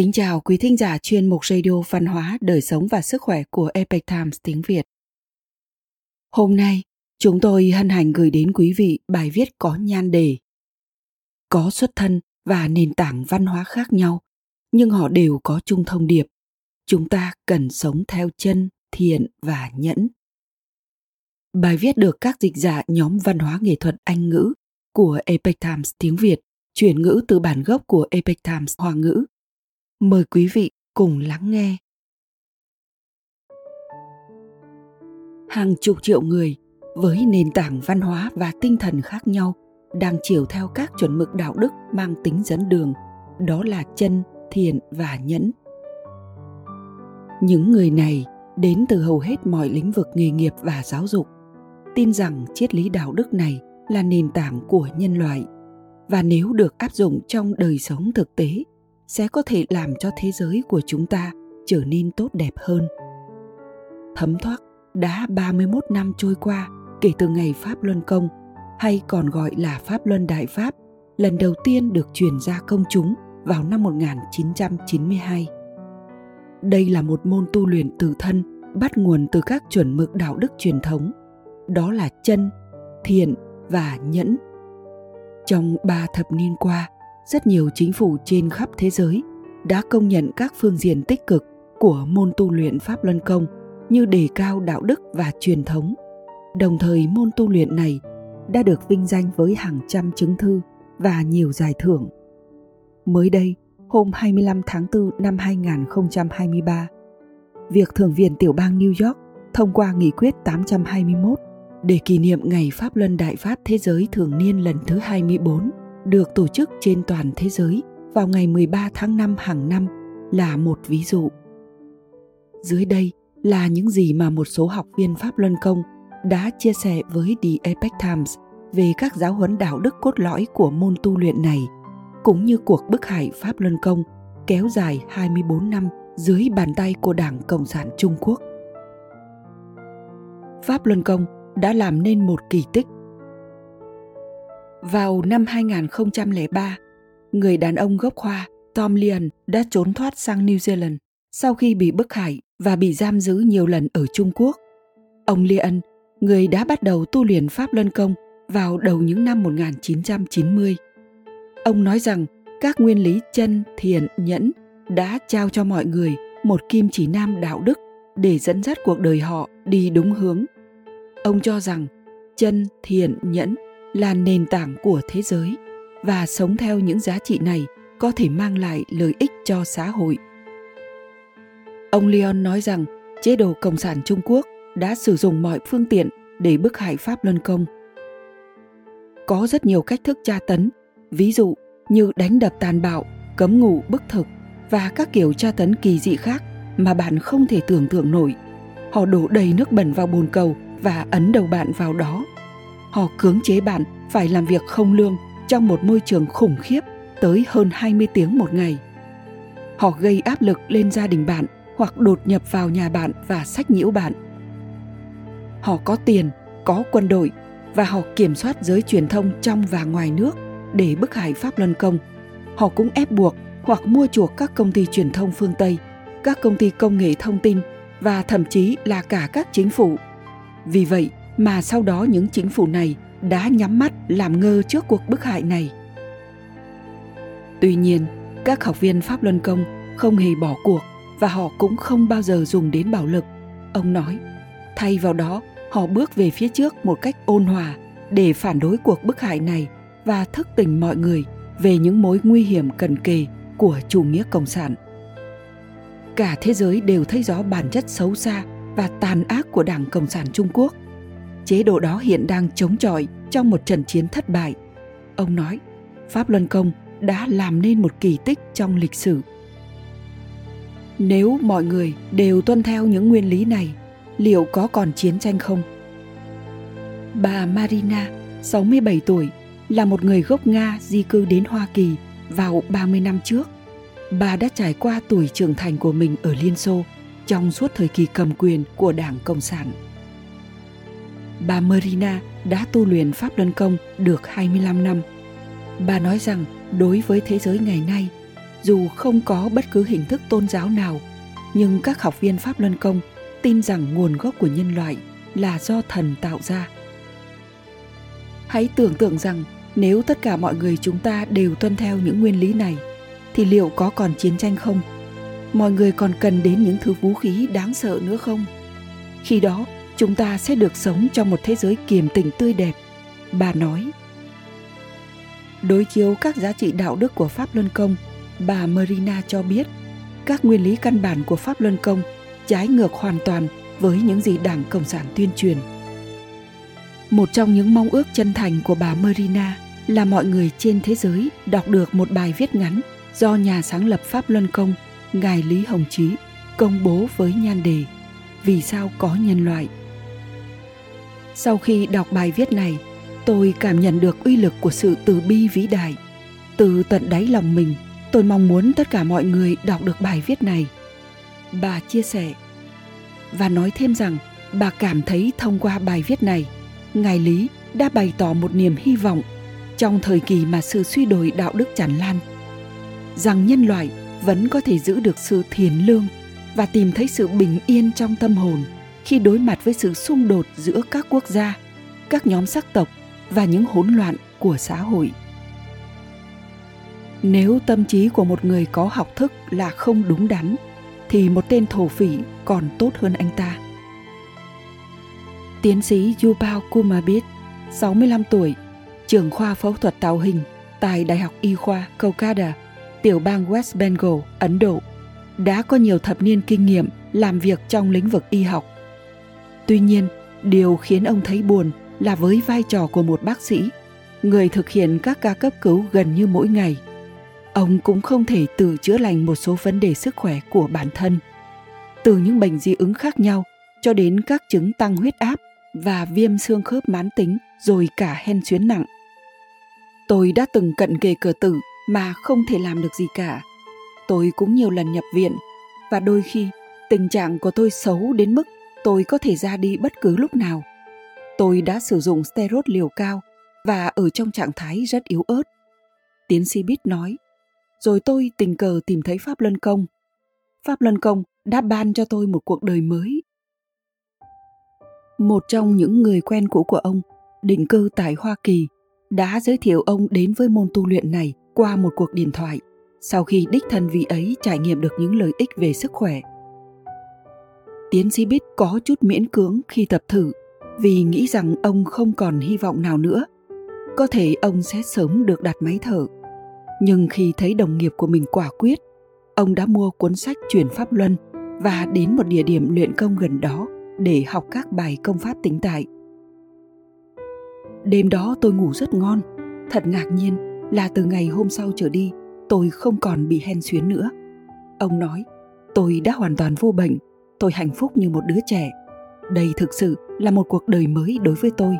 Kính chào quý thính giả chuyên mục radio văn hóa, đời sống và sức khỏe của Epic Times tiếng Việt. Hôm nay, chúng tôi hân hạnh gửi đến quý vị bài viết có nhan đề Có xuất thân và nền tảng văn hóa khác nhau, nhưng họ đều có chung thông điệp. Chúng ta cần sống theo chân, thiện và nhẫn. Bài viết được các dịch giả nhóm văn hóa nghệ thuật Anh ngữ của Epic Times tiếng Việt chuyển ngữ từ bản gốc của Epic Times Hoa ngữ Mời quý vị cùng lắng nghe. Hàng chục triệu người với nền tảng văn hóa và tinh thần khác nhau đang chiều theo các chuẩn mực đạo đức mang tính dẫn đường, đó là chân, thiện và nhẫn. Những người này đến từ hầu hết mọi lĩnh vực nghề nghiệp và giáo dục, tin rằng triết lý đạo đức này là nền tảng của nhân loại và nếu được áp dụng trong đời sống thực tế sẽ có thể làm cho thế giới của chúng ta trở nên tốt đẹp hơn. Thấm thoát đã 31 năm trôi qua kể từ ngày Pháp Luân Công hay còn gọi là Pháp Luân Đại Pháp lần đầu tiên được truyền ra công chúng vào năm 1992. Đây là một môn tu luyện tự thân bắt nguồn từ các chuẩn mực đạo đức truyền thống, đó là chân, thiện và nhẫn. Trong ba thập niên qua, rất nhiều chính phủ trên khắp thế giới đã công nhận các phương diện tích cực của môn tu luyện pháp luân công như đề cao đạo đức và truyền thống. Đồng thời môn tu luyện này đã được vinh danh với hàng trăm chứng thư và nhiều giải thưởng. Mới đây, hôm 25 tháng 4 năm 2023, việc Thượng viện Tiểu bang New York thông qua nghị quyết 821 để kỷ niệm Ngày Pháp Luân Đại Pháp Thế giới thường niên lần thứ 24 được tổ chức trên toàn thế giới vào ngày 13 tháng 5 hàng năm là một ví dụ. Dưới đây là những gì mà một số học viên Pháp Luân Công đã chia sẻ với The Epic Times về các giáo huấn đạo đức cốt lõi của môn tu luyện này, cũng như cuộc bức hải Pháp Luân Công kéo dài 24 năm dưới bàn tay của Đảng Cộng sản Trung Quốc. Pháp Luân Công đã làm nên một kỳ tích vào năm 2003, người đàn ông gốc Hoa Tom Lian đã trốn thoát sang New Zealand sau khi bị bức hại và bị giam giữ nhiều lần ở Trung Quốc. Ông Lian, người đã bắt đầu tu luyện Pháp Luân Công vào đầu những năm 1990. Ông nói rằng các nguyên lý chân, thiện, nhẫn đã trao cho mọi người một kim chỉ nam đạo đức để dẫn dắt cuộc đời họ đi đúng hướng. Ông cho rằng chân, thiện, nhẫn là nền tảng của thế giới và sống theo những giá trị này có thể mang lại lợi ích cho xã hội. Ông Leon nói rằng chế độ Cộng sản Trung Quốc đã sử dụng mọi phương tiện để bức hại Pháp Luân Công. Có rất nhiều cách thức tra tấn, ví dụ như đánh đập tàn bạo, cấm ngủ bức thực và các kiểu tra tấn kỳ dị khác mà bạn không thể tưởng tượng nổi. Họ đổ đầy nước bẩn vào bồn cầu và ấn đầu bạn vào đó họ cưỡng chế bạn phải làm việc không lương trong một môi trường khủng khiếp tới hơn 20 tiếng một ngày. Họ gây áp lực lên gia đình bạn hoặc đột nhập vào nhà bạn và sách nhiễu bạn. Họ có tiền, có quân đội và họ kiểm soát giới truyền thông trong và ngoài nước để bức hại Pháp Luân Công. Họ cũng ép buộc hoặc mua chuộc các công ty truyền thông phương Tây, các công ty công nghệ thông tin và thậm chí là cả các chính phủ. Vì vậy, mà sau đó những chính phủ này đã nhắm mắt làm ngơ trước cuộc bức hại này. Tuy nhiên, các học viên Pháp Luân Công không hề bỏ cuộc và họ cũng không bao giờ dùng đến bạo lực. Ông nói, thay vào đó, họ bước về phía trước một cách ôn hòa để phản đối cuộc bức hại này và thức tỉnh mọi người về những mối nguy hiểm cần kề của chủ nghĩa cộng sản. Cả thế giới đều thấy rõ bản chất xấu xa và tàn ác của Đảng Cộng sản Trung Quốc chế độ đó hiện đang chống chọi trong một trận chiến thất bại. Ông nói, Pháp Luân Công đã làm nên một kỳ tích trong lịch sử. Nếu mọi người đều tuân theo những nguyên lý này, liệu có còn chiến tranh không? Bà Marina, 67 tuổi, là một người gốc Nga di cư đến Hoa Kỳ vào 30 năm trước. Bà đã trải qua tuổi trưởng thành của mình ở Liên Xô trong suốt thời kỳ cầm quyền của Đảng Cộng sản bà Marina đã tu luyện Pháp Luân Công được 25 năm. Bà nói rằng đối với thế giới ngày nay, dù không có bất cứ hình thức tôn giáo nào nhưng các học viên pháp luân công tin rằng nguồn gốc của nhân loại là do thần tạo ra. Hãy tưởng tượng rằng nếu tất cả mọi người chúng ta đều tuân theo những nguyên lý này thì liệu có còn chiến tranh không? Mọi người còn cần đến những thứ vũ khí đáng sợ nữa không? Khi đó chúng ta sẽ được sống trong một thế giới kiềm tình tươi đẹp. Bà nói, đối chiếu các giá trị đạo đức của pháp luân công, bà marina cho biết, các nguyên lý căn bản của pháp luân công trái ngược hoàn toàn với những gì đảng cộng sản tuyên truyền. Một trong những mong ước chân thành của bà marina là mọi người trên thế giới đọc được một bài viết ngắn do nhà sáng lập pháp luân công, ngài lý hồng chí, công bố với nhan đề vì sao có nhân loại? Sau khi đọc bài viết này, tôi cảm nhận được uy lực của sự từ bi vĩ đại. Từ tận đáy lòng mình, tôi mong muốn tất cả mọi người đọc được bài viết này. Bà chia sẻ, và nói thêm rằng, bà cảm thấy thông qua bài viết này, ngài lý đã bày tỏ một niềm hy vọng trong thời kỳ mà sự suy đồi đạo đức tràn lan, rằng nhân loại vẫn có thể giữ được sự thiền lương và tìm thấy sự bình yên trong tâm hồn khi đối mặt với sự xung đột giữa các quốc gia các nhóm sắc tộc và những hỗn loạn của xã hội nếu tâm trí của một người có học thức là không đúng đắn thì một tên thổ phỉ còn tốt hơn anh ta. Tiến sĩ Yubao Kumabit, 65 tuổi, trưởng khoa phẫu thuật tạo hình tại Đại học Y khoa Kolkata, tiểu bang West Bengal, Ấn Độ, đã có nhiều thập niên kinh nghiệm làm việc trong lĩnh vực y học. Tuy nhiên, điều khiến ông thấy buồn là với vai trò của một bác sĩ, người thực hiện các ca cấp cứu gần như mỗi ngày – ông cũng không thể tự chữa lành một số vấn đề sức khỏe của bản thân. Từ những bệnh dị ứng khác nhau cho đến các chứng tăng huyết áp và viêm xương khớp mãn tính rồi cả hen suyễn nặng. Tôi đã từng cận kề cửa tử mà không thể làm được gì cả. Tôi cũng nhiều lần nhập viện và đôi khi tình trạng của tôi xấu đến mức tôi có thể ra đi bất cứ lúc nào tôi đã sử dụng steroid liều cao và ở trong trạng thái rất yếu ớt tiến sĩ bít nói rồi tôi tình cờ tìm thấy Pháp Luân Công. Pháp Luân Công đã ban cho tôi một cuộc đời mới. Một trong những người quen cũ của ông, định cư tại Hoa Kỳ, đã giới thiệu ông đến với môn tu luyện này qua một cuộc điện thoại sau khi đích thân vị ấy trải nghiệm được những lợi ích về sức khỏe. Tiến sĩ Bít có chút miễn cưỡng khi tập thử, vì nghĩ rằng ông không còn hy vọng nào nữa. Có thể ông sẽ sớm được đặt máy thở. Nhưng khi thấy đồng nghiệp của mình quả quyết, ông đã mua cuốn sách chuyển pháp luân và đến một địa điểm luyện công gần đó để học các bài công pháp tĩnh tại. Đêm đó tôi ngủ rất ngon, thật ngạc nhiên là từ ngày hôm sau trở đi, tôi không còn bị hen xuyến nữa. Ông nói, tôi đã hoàn toàn vô bệnh tôi hạnh phúc như một đứa trẻ. Đây thực sự là một cuộc đời mới đối với tôi.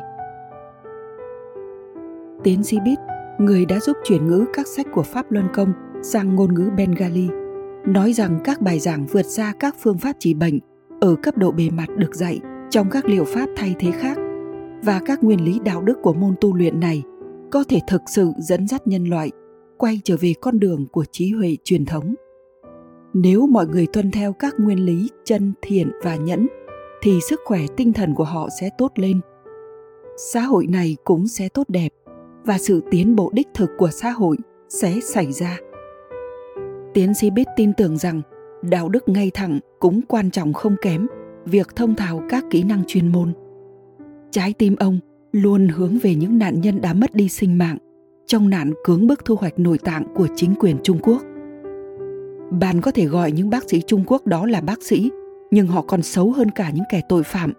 Tiến sĩ bít người đã giúp chuyển ngữ các sách của Pháp Luân Công sang ngôn ngữ Bengali, nói rằng các bài giảng vượt ra các phương pháp trị bệnh ở cấp độ bề mặt được dạy trong các liệu pháp thay thế khác. Và các nguyên lý đạo đức của môn tu luyện này có thể thực sự dẫn dắt nhân loại quay trở về con đường của trí huệ truyền thống. Nếu mọi người tuân theo các nguyên lý chân, thiện và nhẫn thì sức khỏe tinh thần của họ sẽ tốt lên. Xã hội này cũng sẽ tốt đẹp và sự tiến bộ đích thực của xã hội sẽ xảy ra. Tiến sĩ biết tin tưởng rằng đạo đức ngay thẳng cũng quan trọng không kém việc thông thạo các kỹ năng chuyên môn. Trái tim ông luôn hướng về những nạn nhân đã mất đi sinh mạng trong nạn cưỡng bức thu hoạch nội tạng của chính quyền trung quốc bạn có thể gọi những bác sĩ trung quốc đó là bác sĩ, nhưng họ còn xấu hơn cả những kẻ tội phạm.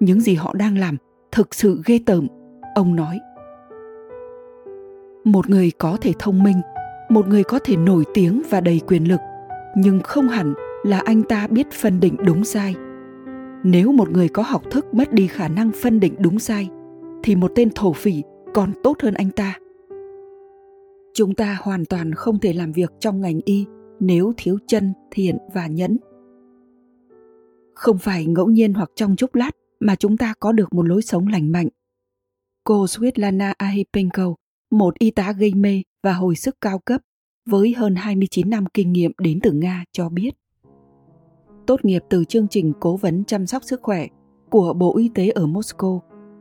Những gì họ đang làm thực sự ghê tởm. Ông nói. Một người có thể thông minh, một người có thể nổi tiếng và đầy quyền lực, nhưng không hẳn là anh ta biết phân định đúng sai. Nếu một người có học thức mất đi khả năng phân định đúng sai, thì một tên thổ phỉ còn tốt hơn anh ta. Chúng ta hoàn toàn không thể làm việc trong ngành y nếu thiếu chân thiện và nhẫn không phải ngẫu nhiên hoặc trong chốc lát mà chúng ta có được một lối sống lành mạnh cô Svetlana Ahipenko một y tá gây mê và hồi sức cao cấp với hơn 29 năm kinh nghiệm đến từ Nga cho biết. Tốt nghiệp từ chương trình cố vấn chăm sóc sức khỏe của Bộ Y tế ở Moscow,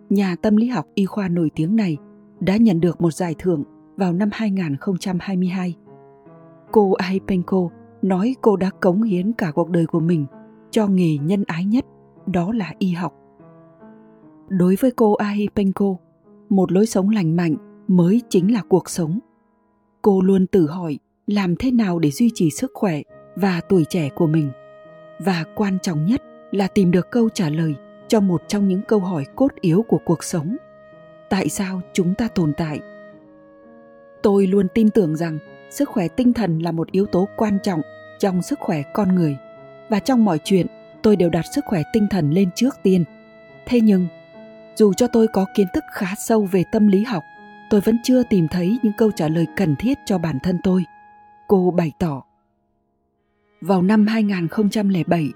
nhà tâm lý học y khoa nổi tiếng này đã nhận được một giải thưởng vào năm 2022. Cô Aipenko nói cô đã cống hiến cả cuộc đời của mình cho nghề nhân ái nhất, đó là y học. Đối với cô Aipenko, một lối sống lành mạnh mới chính là cuộc sống. Cô luôn tự hỏi làm thế nào để duy trì sức khỏe và tuổi trẻ của mình. Và quan trọng nhất là tìm được câu trả lời cho một trong những câu hỏi cốt yếu của cuộc sống. Tại sao chúng ta tồn tại? Tôi luôn tin tưởng rằng sức khỏe tinh thần là một yếu tố quan trọng trong sức khỏe con người. Và trong mọi chuyện, tôi đều đặt sức khỏe tinh thần lên trước tiên. Thế nhưng, dù cho tôi có kiến thức khá sâu về tâm lý học, tôi vẫn chưa tìm thấy những câu trả lời cần thiết cho bản thân tôi. Cô bày tỏ. Vào năm 2007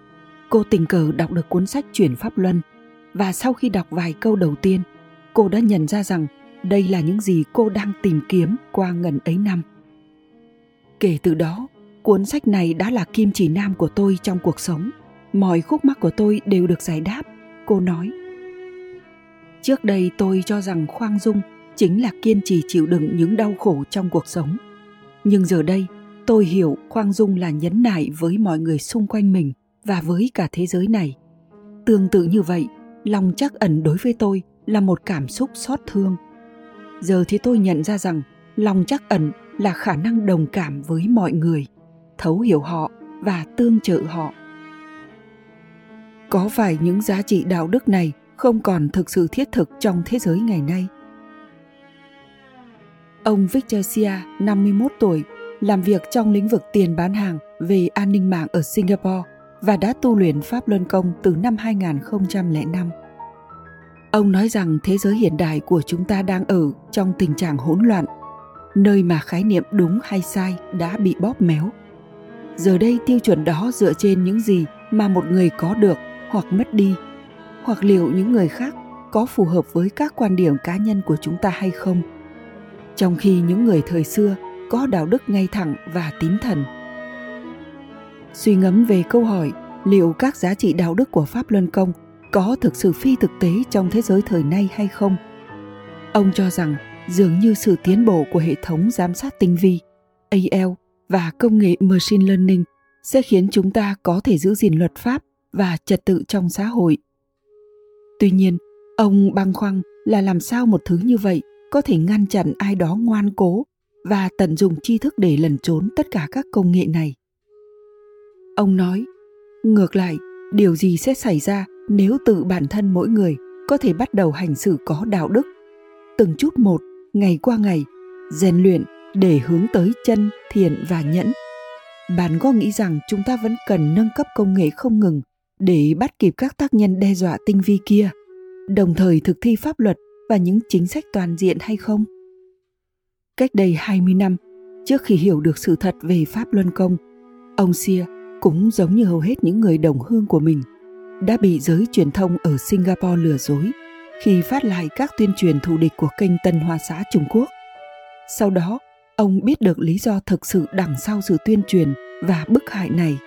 cô tình cờ đọc được cuốn sách chuyển pháp luân. Và sau khi đọc vài câu đầu tiên, cô đã nhận ra rằng đây là những gì cô đang tìm kiếm qua ngần ấy năm kể từ đó, cuốn sách này đã là kim chỉ nam của tôi trong cuộc sống. Mọi khúc mắc của tôi đều được giải đáp. Cô nói, trước đây tôi cho rằng khoang dung chính là kiên trì chịu đựng những đau khổ trong cuộc sống. Nhưng giờ đây, tôi hiểu khoang dung là nhấn nại với mọi người xung quanh mình và với cả thế giới này. Tương tự như vậy, lòng chắc ẩn đối với tôi là một cảm xúc xót thương. Giờ thì tôi nhận ra rằng lòng chắc ẩn là khả năng đồng cảm với mọi người thấu hiểu họ và tương trợ họ có phải những giá trị đạo đức này không còn thực sự thiết thực trong thế giới ngày nay. Ông Victor Sia, 51 tuổi, làm việc trong lĩnh vực tiền bán hàng về an ninh mạng ở Singapore và đã tu luyện Pháp Luân Công từ năm 2005. Ông nói rằng thế giới hiện đại của chúng ta đang ở trong tình trạng hỗn loạn, nơi mà khái niệm đúng hay sai đã bị bóp méo. Giờ đây tiêu chuẩn đó dựa trên những gì mà một người có được hoặc mất đi, hoặc liệu những người khác có phù hợp với các quan điểm cá nhân của chúng ta hay không. Trong khi những người thời xưa có đạo đức ngay thẳng và tín thần. Suy ngẫm về câu hỏi liệu các giá trị đạo đức của pháp luân công có thực sự phi thực tế trong thế giới thời nay hay không? Ông cho rằng dường như sự tiến bộ của hệ thống giám sát tinh vi al và công nghệ machine learning sẽ khiến chúng ta có thể giữ gìn luật pháp và trật tự trong xã hội Tuy nhiên, ông băn khoăn là làm sao một thứ như vậy có thể ngăn chặn ai đó ngoan cố và tận dụng tri thức để lẩn trốn tất cả các công nghệ này. Ông nói, ngược lại, điều gì sẽ xảy ra nếu tự bản thân mỗi người có thể bắt đầu hành xử có đạo đức, từng chút một, ngày qua ngày, rèn luyện để hướng tới chân, thiện và nhẫn. Bạn có nghĩ rằng chúng ta vẫn cần nâng cấp công nghệ không ngừng để bắt kịp các tác nhân đe dọa tinh vi kia, đồng thời thực thi pháp luật và những chính sách toàn diện hay không? Cách đây 20 năm, trước khi hiểu được sự thật về Pháp Luân Công, ông Sia cũng giống như hầu hết những người đồng hương của mình, đã bị giới truyền thông ở Singapore lừa dối khi phát lại các tuyên truyền thù địch của kênh Tân Hoa Xã Trung Quốc. Sau đó, ông biết được lý do thực sự đằng sau sự tuyên truyền và bức hại này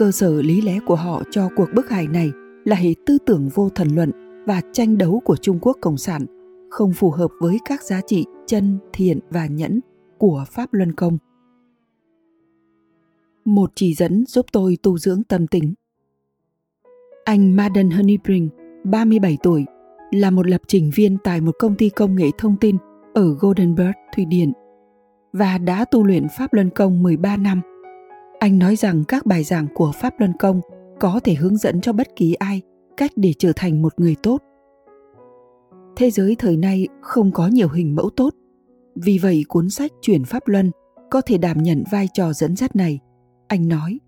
cơ sở lý lẽ của họ cho cuộc bức hại này là hệ tư tưởng vô thần luận và tranh đấu của Trung Quốc Cộng sản, không phù hợp với các giá trị chân, thiện và nhẫn của Pháp Luân Công. Một chỉ dẫn giúp tôi tu dưỡng tâm tính. Anh Madden Honeybring, 37 tuổi, là một lập trình viên tại một công ty công nghệ thông tin ở Gothenburg, Thụy Điển và đã tu luyện Pháp Luân Công 13 năm anh nói rằng các bài giảng của Pháp Luân Công có thể hướng dẫn cho bất kỳ ai cách để trở thành một người tốt. Thế giới thời nay không có nhiều hình mẫu tốt, vì vậy cuốn sách Chuyển Pháp Luân có thể đảm nhận vai trò dẫn dắt này. Anh nói,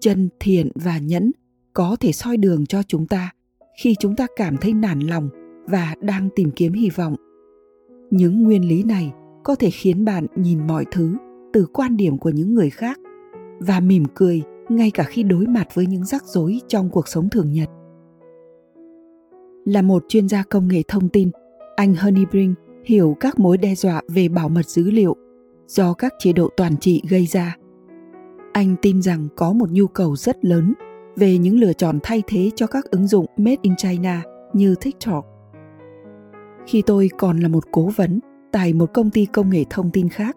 chân thiện và nhẫn có thể soi đường cho chúng ta khi chúng ta cảm thấy nản lòng và đang tìm kiếm hy vọng. Những nguyên lý này có thể khiến bạn nhìn mọi thứ từ quan điểm của những người khác và mỉm cười ngay cả khi đối mặt với những rắc rối trong cuộc sống thường nhật. Là một chuyên gia công nghệ thông tin, anh Honeybring hiểu các mối đe dọa về bảo mật dữ liệu, do các chế độ toàn trị gây ra. Anh tin rằng có một nhu cầu rất lớn về những lựa chọn thay thế cho các ứng dụng made in China như TikTok. Khi tôi còn là một cố vấn tại một công ty công nghệ thông tin khác,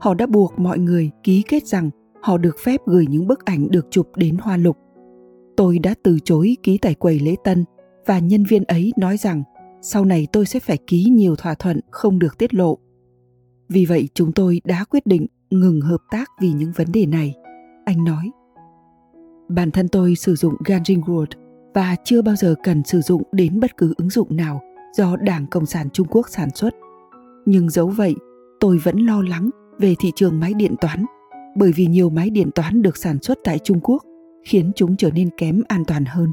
họ đã buộc mọi người ký kết rằng họ được phép gửi những bức ảnh được chụp đến Hoa Lục. Tôi đã từ chối ký tại quầy lễ tân và nhân viên ấy nói rằng sau này tôi sẽ phải ký nhiều thỏa thuận không được tiết lộ. Vì vậy chúng tôi đã quyết định ngừng hợp tác vì những vấn đề này. Anh nói. Bản thân tôi sử dụng Ganjin World và chưa bao giờ cần sử dụng đến bất cứ ứng dụng nào do Đảng Cộng sản Trung Quốc sản xuất. Nhưng dẫu vậy, tôi vẫn lo lắng về thị trường máy điện toán bởi vì nhiều máy điện toán được sản xuất tại Trung Quốc khiến chúng trở nên kém an toàn hơn.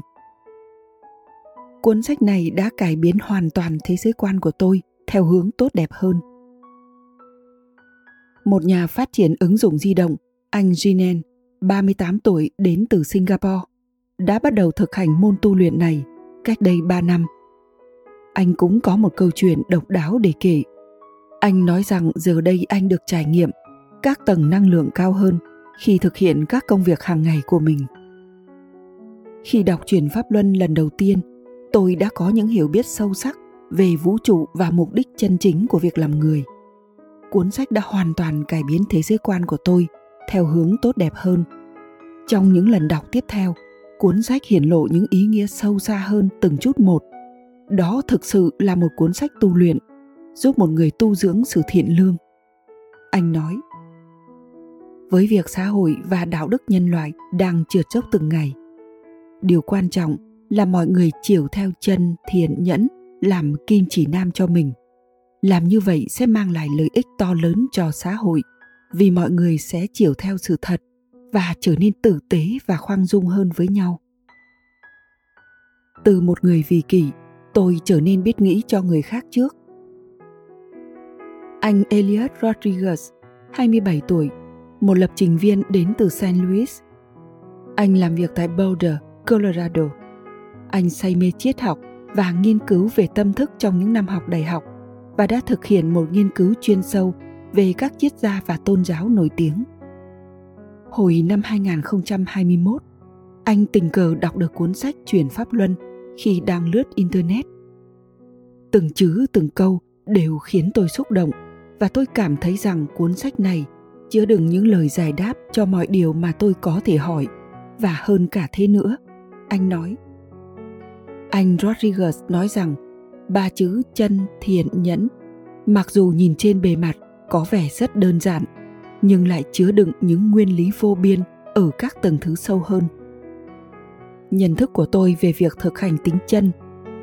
Cuốn sách này đã cải biến hoàn toàn thế giới quan của tôi theo hướng tốt đẹp hơn. Một nhà phát triển ứng dụng di động, anh Jinen, 38 tuổi đến từ Singapore, đã bắt đầu thực hành môn tu luyện này cách đây 3 năm. Anh cũng có một câu chuyện độc đáo để kể. Anh nói rằng giờ đây anh được trải nghiệm các tầng năng lượng cao hơn khi thực hiện các công việc hàng ngày của mình. Khi đọc truyền pháp luân lần đầu tiên, tôi đã có những hiểu biết sâu sắc về vũ trụ và mục đích chân chính của việc làm người. Cuốn sách đã hoàn toàn cải biến thế giới quan của tôi theo hướng tốt đẹp hơn. Trong những lần đọc tiếp theo, cuốn sách hiển lộ những ý nghĩa sâu xa hơn từng chút một. Đó thực sự là một cuốn sách tu luyện, giúp một người tu dưỡng sự thiện lương. Anh nói, với việc xã hội và đạo đức nhân loại đang trượt dốc từng ngày, điều quan trọng là mọi người chiều theo chân thiện nhẫn làm kim chỉ nam cho mình làm như vậy sẽ mang lại lợi ích to lớn cho xã hội vì mọi người sẽ chiều theo sự thật và trở nên tử tế và khoan dung hơn với nhau. Từ một người vì kỷ tôi trở nên biết nghĩ cho người khác trước. Anh Elias Rodriguez, 27 tuổi, một lập trình viên đến từ San Luis, Anh làm việc tại Boulder, Colorado. Anh say mê triết học và nghiên cứu về tâm thức trong những năm học đại học và đã thực hiện một nghiên cứu chuyên sâu về các triết gia và tôn giáo nổi tiếng. Hồi năm 2021, anh tình cờ đọc được cuốn sách Truyền Pháp Luân khi đang lướt Internet. Từng chữ từng câu đều khiến tôi xúc động và tôi cảm thấy rằng cuốn sách này chứa đựng những lời giải đáp cho mọi điều mà tôi có thể hỏi và hơn cả thế nữa anh nói anh rodriguez nói rằng ba chữ chân thiện nhẫn mặc dù nhìn trên bề mặt có vẻ rất đơn giản, nhưng lại chứa đựng những nguyên lý vô biên ở các tầng thứ sâu hơn. Nhận thức của tôi về việc thực hành tính chân,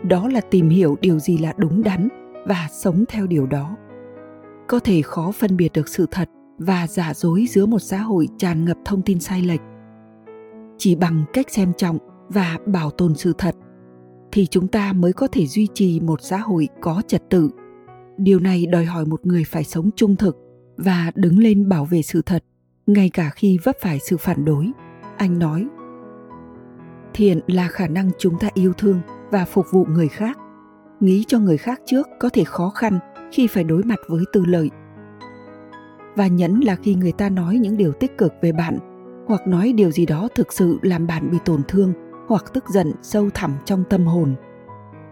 đó là tìm hiểu điều gì là đúng đắn và sống theo điều đó. Có thể khó phân biệt được sự thật và giả dối giữa một xã hội tràn ngập thông tin sai lệch. Chỉ bằng cách xem trọng và bảo tồn sự thật, thì chúng ta mới có thể duy trì một xã hội có trật tự điều này đòi hỏi một người phải sống trung thực và đứng lên bảo vệ sự thật, ngay cả khi vấp phải sự phản đối. Anh nói. Thiện là khả năng chúng ta yêu thương và phục vụ người khác. Nghĩ cho người khác trước có thể khó khăn khi phải đối mặt với tư lợi. Và nhẫn là khi người ta nói những điều tích cực về bạn, hoặc nói điều gì đó thực sự làm bạn bị tổn thương hoặc tức giận sâu thẳm trong tâm hồn.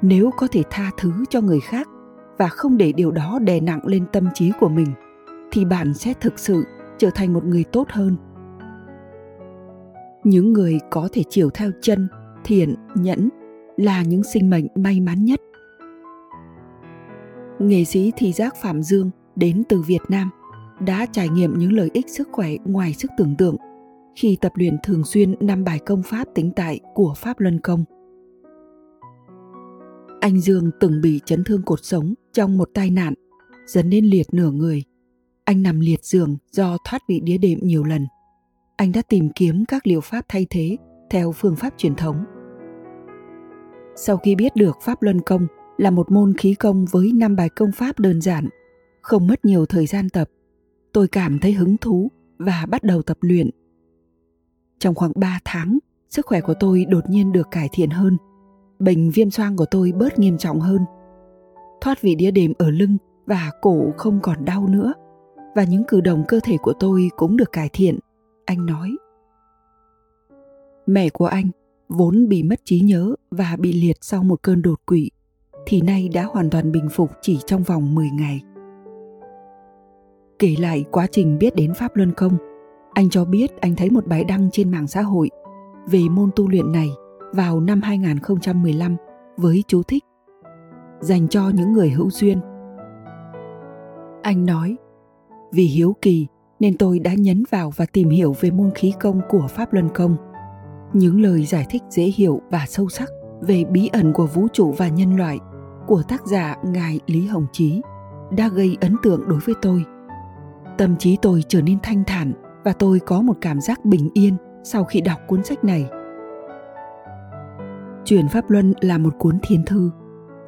Nếu có thể tha thứ cho người khác và không để điều đó đè nặng lên tâm trí của mình, thì bạn sẽ thực sự trở thành một người tốt hơn những người có thể chiều theo chân, thiện, nhẫn là những sinh mệnh may mắn nhất nghệ sĩ thị giác phạm dương đến từ việt nam đã trải nghiệm những lợi ích sức khỏe ngoài sức tưởng tượng khi tập luyện thường xuyên năm bài công pháp tính tại của Pháp Luân Công. Anh Dương từng bị chấn thương cột sống trong một tai nạn, dẫn đến liệt nửa người. Anh nằm liệt giường do thoát vị đĩa đệm nhiều lần. Anh đã tìm kiếm các liệu pháp thay thế theo phương pháp truyền thống. Sau khi biết được Pháp Luân Công là một môn khí công với năm bài công pháp đơn giản, không mất nhiều thời gian tập, tôi cảm thấy hứng thú và bắt đầu tập luyện. Trong khoảng 3 tháng, sức khỏe của tôi đột nhiên được cải thiện hơn. Bệnh viêm xoang của tôi bớt nghiêm trọng hơn. Thoát vị đĩa đệm ở lưng và cổ không còn đau nữa và những cử động cơ thể của tôi cũng được cải thiện anh nói mẹ của anh vốn bị mất trí nhớ và bị liệt sau một cơn đột quỵ thì nay đã hoàn toàn bình phục chỉ trong vòng 10 ngày. Kể lại quá trình biết đến Pháp Luân Công, anh cho biết anh thấy một bài đăng trên mạng xã hội về môn tu luyện này vào năm 2015 với chú thích dành cho những người hữu duyên. Anh nói, vì hiếu kỳ nên tôi đã nhấn vào và tìm hiểu về môn khí công của Pháp Luân Công. Những lời giải thích dễ hiểu và sâu sắc về bí ẩn của vũ trụ và nhân loại của tác giả Ngài Lý Hồng Chí đã gây ấn tượng đối với tôi. Tâm trí tôi trở nên thanh thản và tôi có một cảm giác bình yên sau khi đọc cuốn sách này. Truyền Pháp Luân là một cuốn thiên thư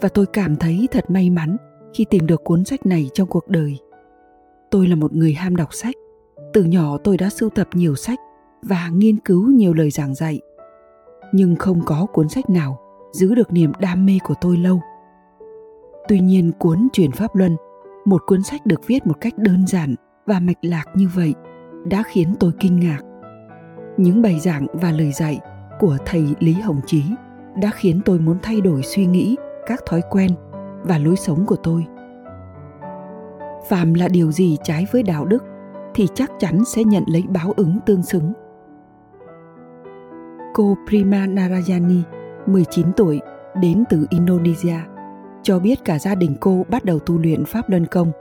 và tôi cảm thấy thật may mắn khi tìm được cuốn sách này trong cuộc đời. Tôi là một người ham đọc sách. Từ nhỏ tôi đã sưu tập nhiều sách và nghiên cứu nhiều lời giảng dạy. Nhưng không có cuốn sách nào giữ được niềm đam mê của tôi lâu. Tuy nhiên cuốn Truyền Pháp Luân, một cuốn sách được viết một cách đơn giản và mạch lạc như vậy, đã khiến tôi kinh ngạc. Những bài giảng và lời dạy của thầy Lý Hồng Chí đã khiến tôi muốn thay đổi suy nghĩ, các thói quen và lối sống của tôi. Phàm là điều gì trái với đạo đức thì chắc chắn sẽ nhận lấy báo ứng tương xứng. Cô Prima Narayani, 19 tuổi, đến từ Indonesia, cho biết cả gia đình cô bắt đầu tu luyện Pháp Luân Công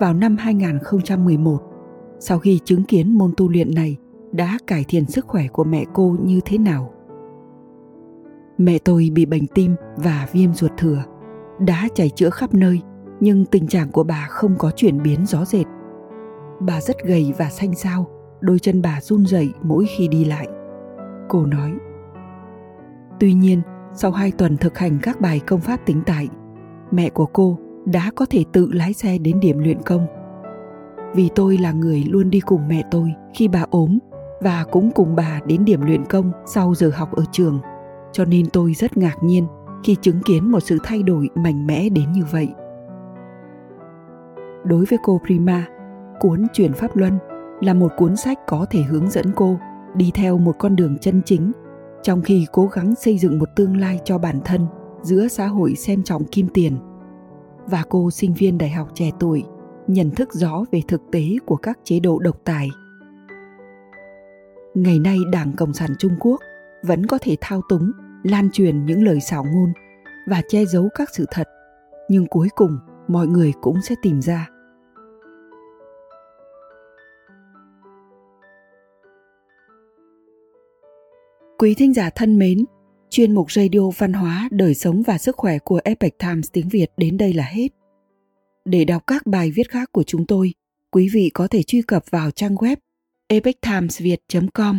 vào năm 2011 sau khi chứng kiến môn tu luyện này đã cải thiện sức khỏe của mẹ cô như thế nào. Mẹ tôi bị bệnh tim và viêm ruột thừa, đã chảy chữa khắp nơi nhưng tình trạng của bà không có chuyển biến rõ rệt. Bà rất gầy và xanh xao, đôi chân bà run rẩy mỗi khi đi lại. Cô nói, Tuy nhiên, sau hai tuần thực hành các bài công pháp tính tại, mẹ của cô đã có thể tự lái xe đến điểm luyện công. Vì tôi là người luôn đi cùng mẹ tôi khi bà ốm và cũng cùng bà đến điểm luyện công sau giờ học ở trường, cho nên tôi rất ngạc nhiên khi chứng kiến một sự thay đổi mạnh mẽ đến như vậy. Đối với cô Prima, cuốn Chuyển Pháp Luân là một cuốn sách có thể hướng dẫn cô đi theo một con đường chân chính trong khi cố gắng xây dựng một tương lai cho bản thân giữa xã hội xem trọng kim tiền và cô sinh viên đại học trẻ tuổi nhận thức rõ về thực tế của các chế độ độc tài ngày nay đảng cộng sản trung quốc vẫn có thể thao túng lan truyền những lời xảo ngôn và che giấu các sự thật nhưng cuối cùng mọi người cũng sẽ tìm ra Quý thính giả thân mến, chuyên mục radio văn hóa, đời sống và sức khỏe của Epoch Times tiếng Việt đến đây là hết. Để đọc các bài viết khác của chúng tôi, quý vị có thể truy cập vào trang web epochtimesviet.com.